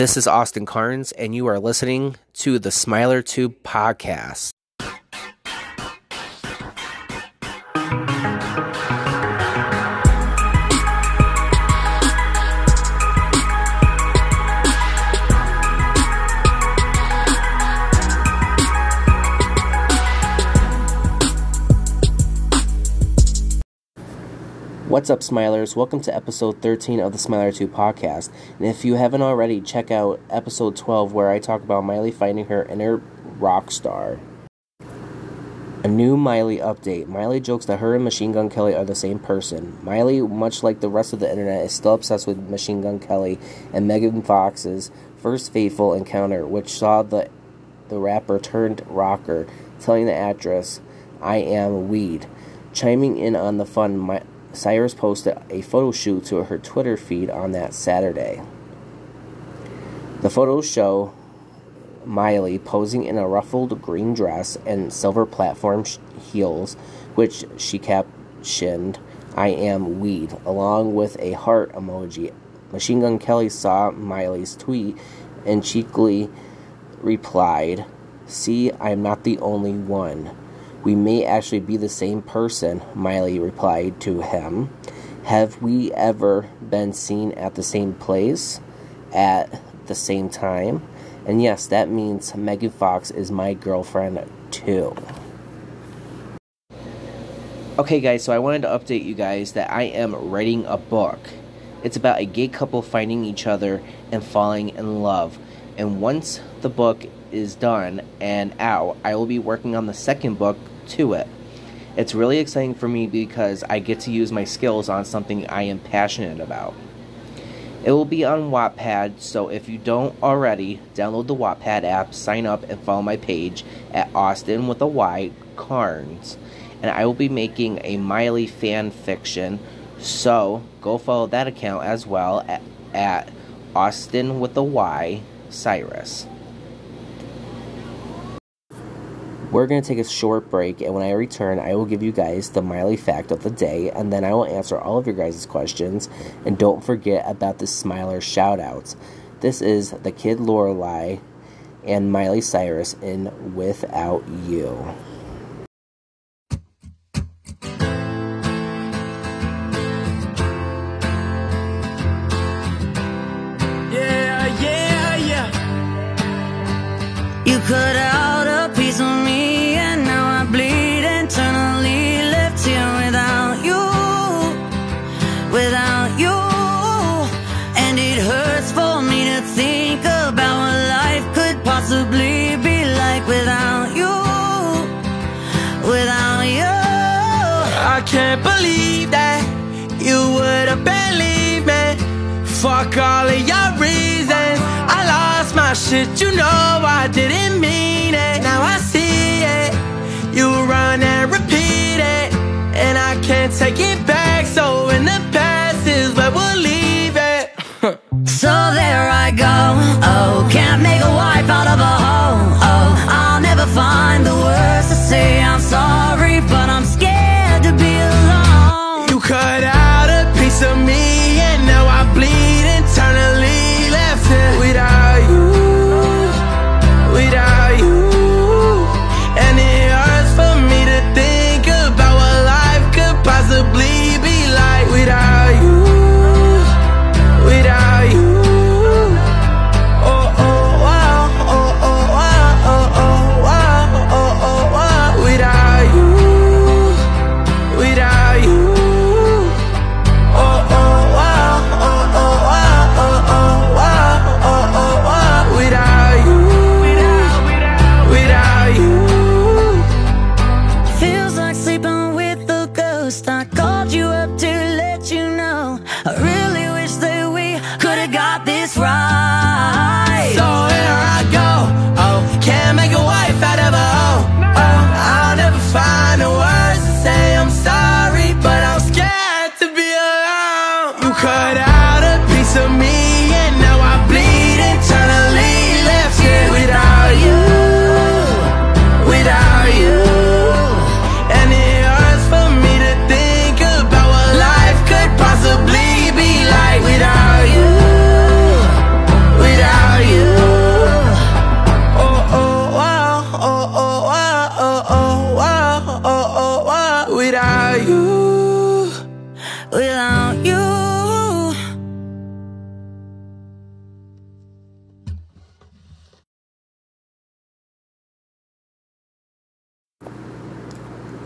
This is Austyn Karns, and you are listening to the Smiler Tube podcast. What's up, Smilers? Welcome to episode 13 of the Smiler 2 podcast. And if you haven't already, check out episode 12 where I talk about Miley finding her inner rock star. A new Miley update. Miley jokes that her and Machine Gun Kelly are the same person. Miley, much like the rest of the internet, is still obsessed with Machine Gun Kelly and Megan Fox's first fateful encounter, which saw the the rapper turned rocker telling the actress, I am weed. Chiming in on the fun, my, Cyrus posted a photo shoot to her Twitter feed on that Saturday. The photos show Miley posing in a ruffled green dress and silver platform heels, which she captioned, I am weed, along with a heart emoji. Machine Gun Kelly saw Miley's tweet and cheekily replied, See, I'm not the only one. We may actually be the same person, Miley replied to him. Have we ever been seen at the same place at the same time? And yes, that means Megan Fox is my girlfriend too. Okay, guys, so I wanted to update you guys that I am writing a book. It's about a gay couple finding each other and falling in love. And once the book is done and out, I will be working on the second book to it. It's really exciting for me because I get to use my skills on something I am passionate about. It will be on Wattpad, so if you don't already, download the Wattpad app, sign up, and follow my page at Austin with a Y Karns. And I will be making a Miley fan fiction, so go follow that account as well at, at Austin with a Y Cyrus. We're going to take a short break, and when I return, I will give you guys the Miley fact of the day, and then I will answer all of your guys' questions. And don't forget about the Smiler shoutouts. This is the Kid LAROI and Miley Cyrus in Without You. I can't believe that you would have believed me. Fuck all of your reasons. I lost my shit, you know I didn't mean it. Now I see it. You run and repeat it. And I can't take it back. So in the past is where we'll leave it. So there I go.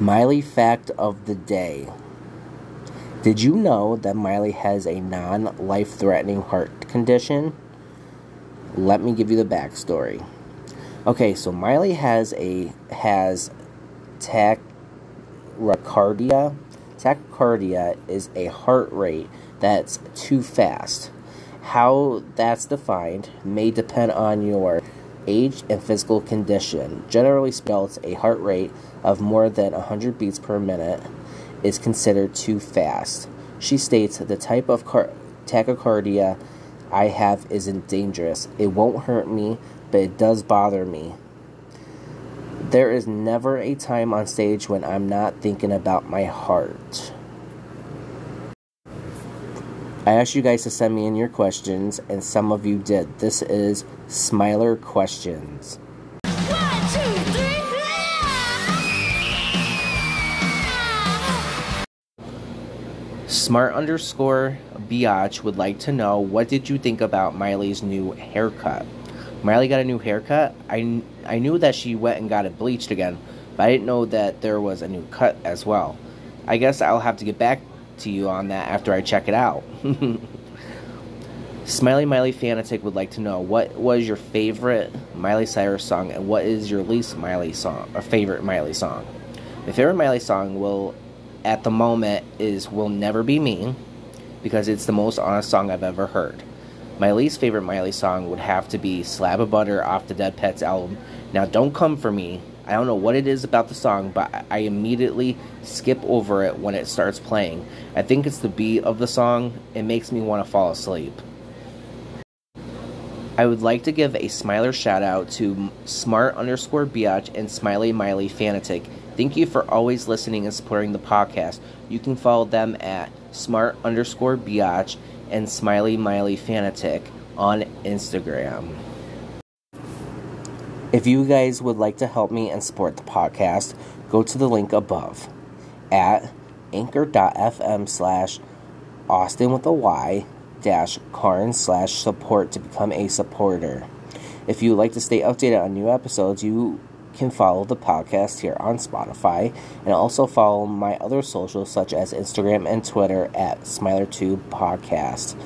Miley fact of the day. Did you know that Miley has a non life threatening heart condition? Let me give you the backstory. Okay, so Miley has a has tachycardia. Tachycardia is a heart rate that's too fast. How that's defined may depend on your age and physical condition. Generally spelt a heart rate of more than 100 beats per minute is considered too fast. She states the type of car- tachycardia I have isn't dangerous. It won't hurt me, but it does bother me. There is never a time on stage when I'm not thinking about my heart. I asked you guys to send me in your questions, and some of you did. This is Smiler Questions. Smart underscore Biatch would like to know what did you think about Miley's new haircut? Miley got a new haircut. I, I knew that she went and got it bleached again, but I didn't know that there was a new cut as well. I guess I'll have to get back to you on that after I check it out. Smiley Miley Fanatic would like to know what was your favorite Miley Cyrus song and what is your least Miley song or favorite Miley song. My favorite Miley song will at the moment is Will Never Be Me because it's the most honest song I've ever heard. My least favorite Miley song would have to be Slab of Butter off the Dead Petz album. Now, don't come for me. I don't know what it is about the song, but I immediately skip over it when it starts playing. I think it's the beat of the song. It makes me want to fall asleep. I would like to give a Smiler shout out to smart underscore biatch and smiley miley fanatic. Thank you for always listening and supporting the podcast. You can follow them at smart underscore biatch and smiley miley fanatic on Instagram. If you guys would like to help me and support the podcast, go to the link above at anchor.fm slash Austin with a Y dash Karn slash support to become a supporter. If you would like to stay updated on new episodes, you can follow the podcast here on Spotify and also follow my other socials such as Instagram and Twitter at Smiler2 Podcast.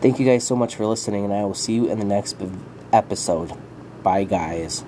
Thank you guys so much for listening, and I will see you in the next episode. Bye, guys.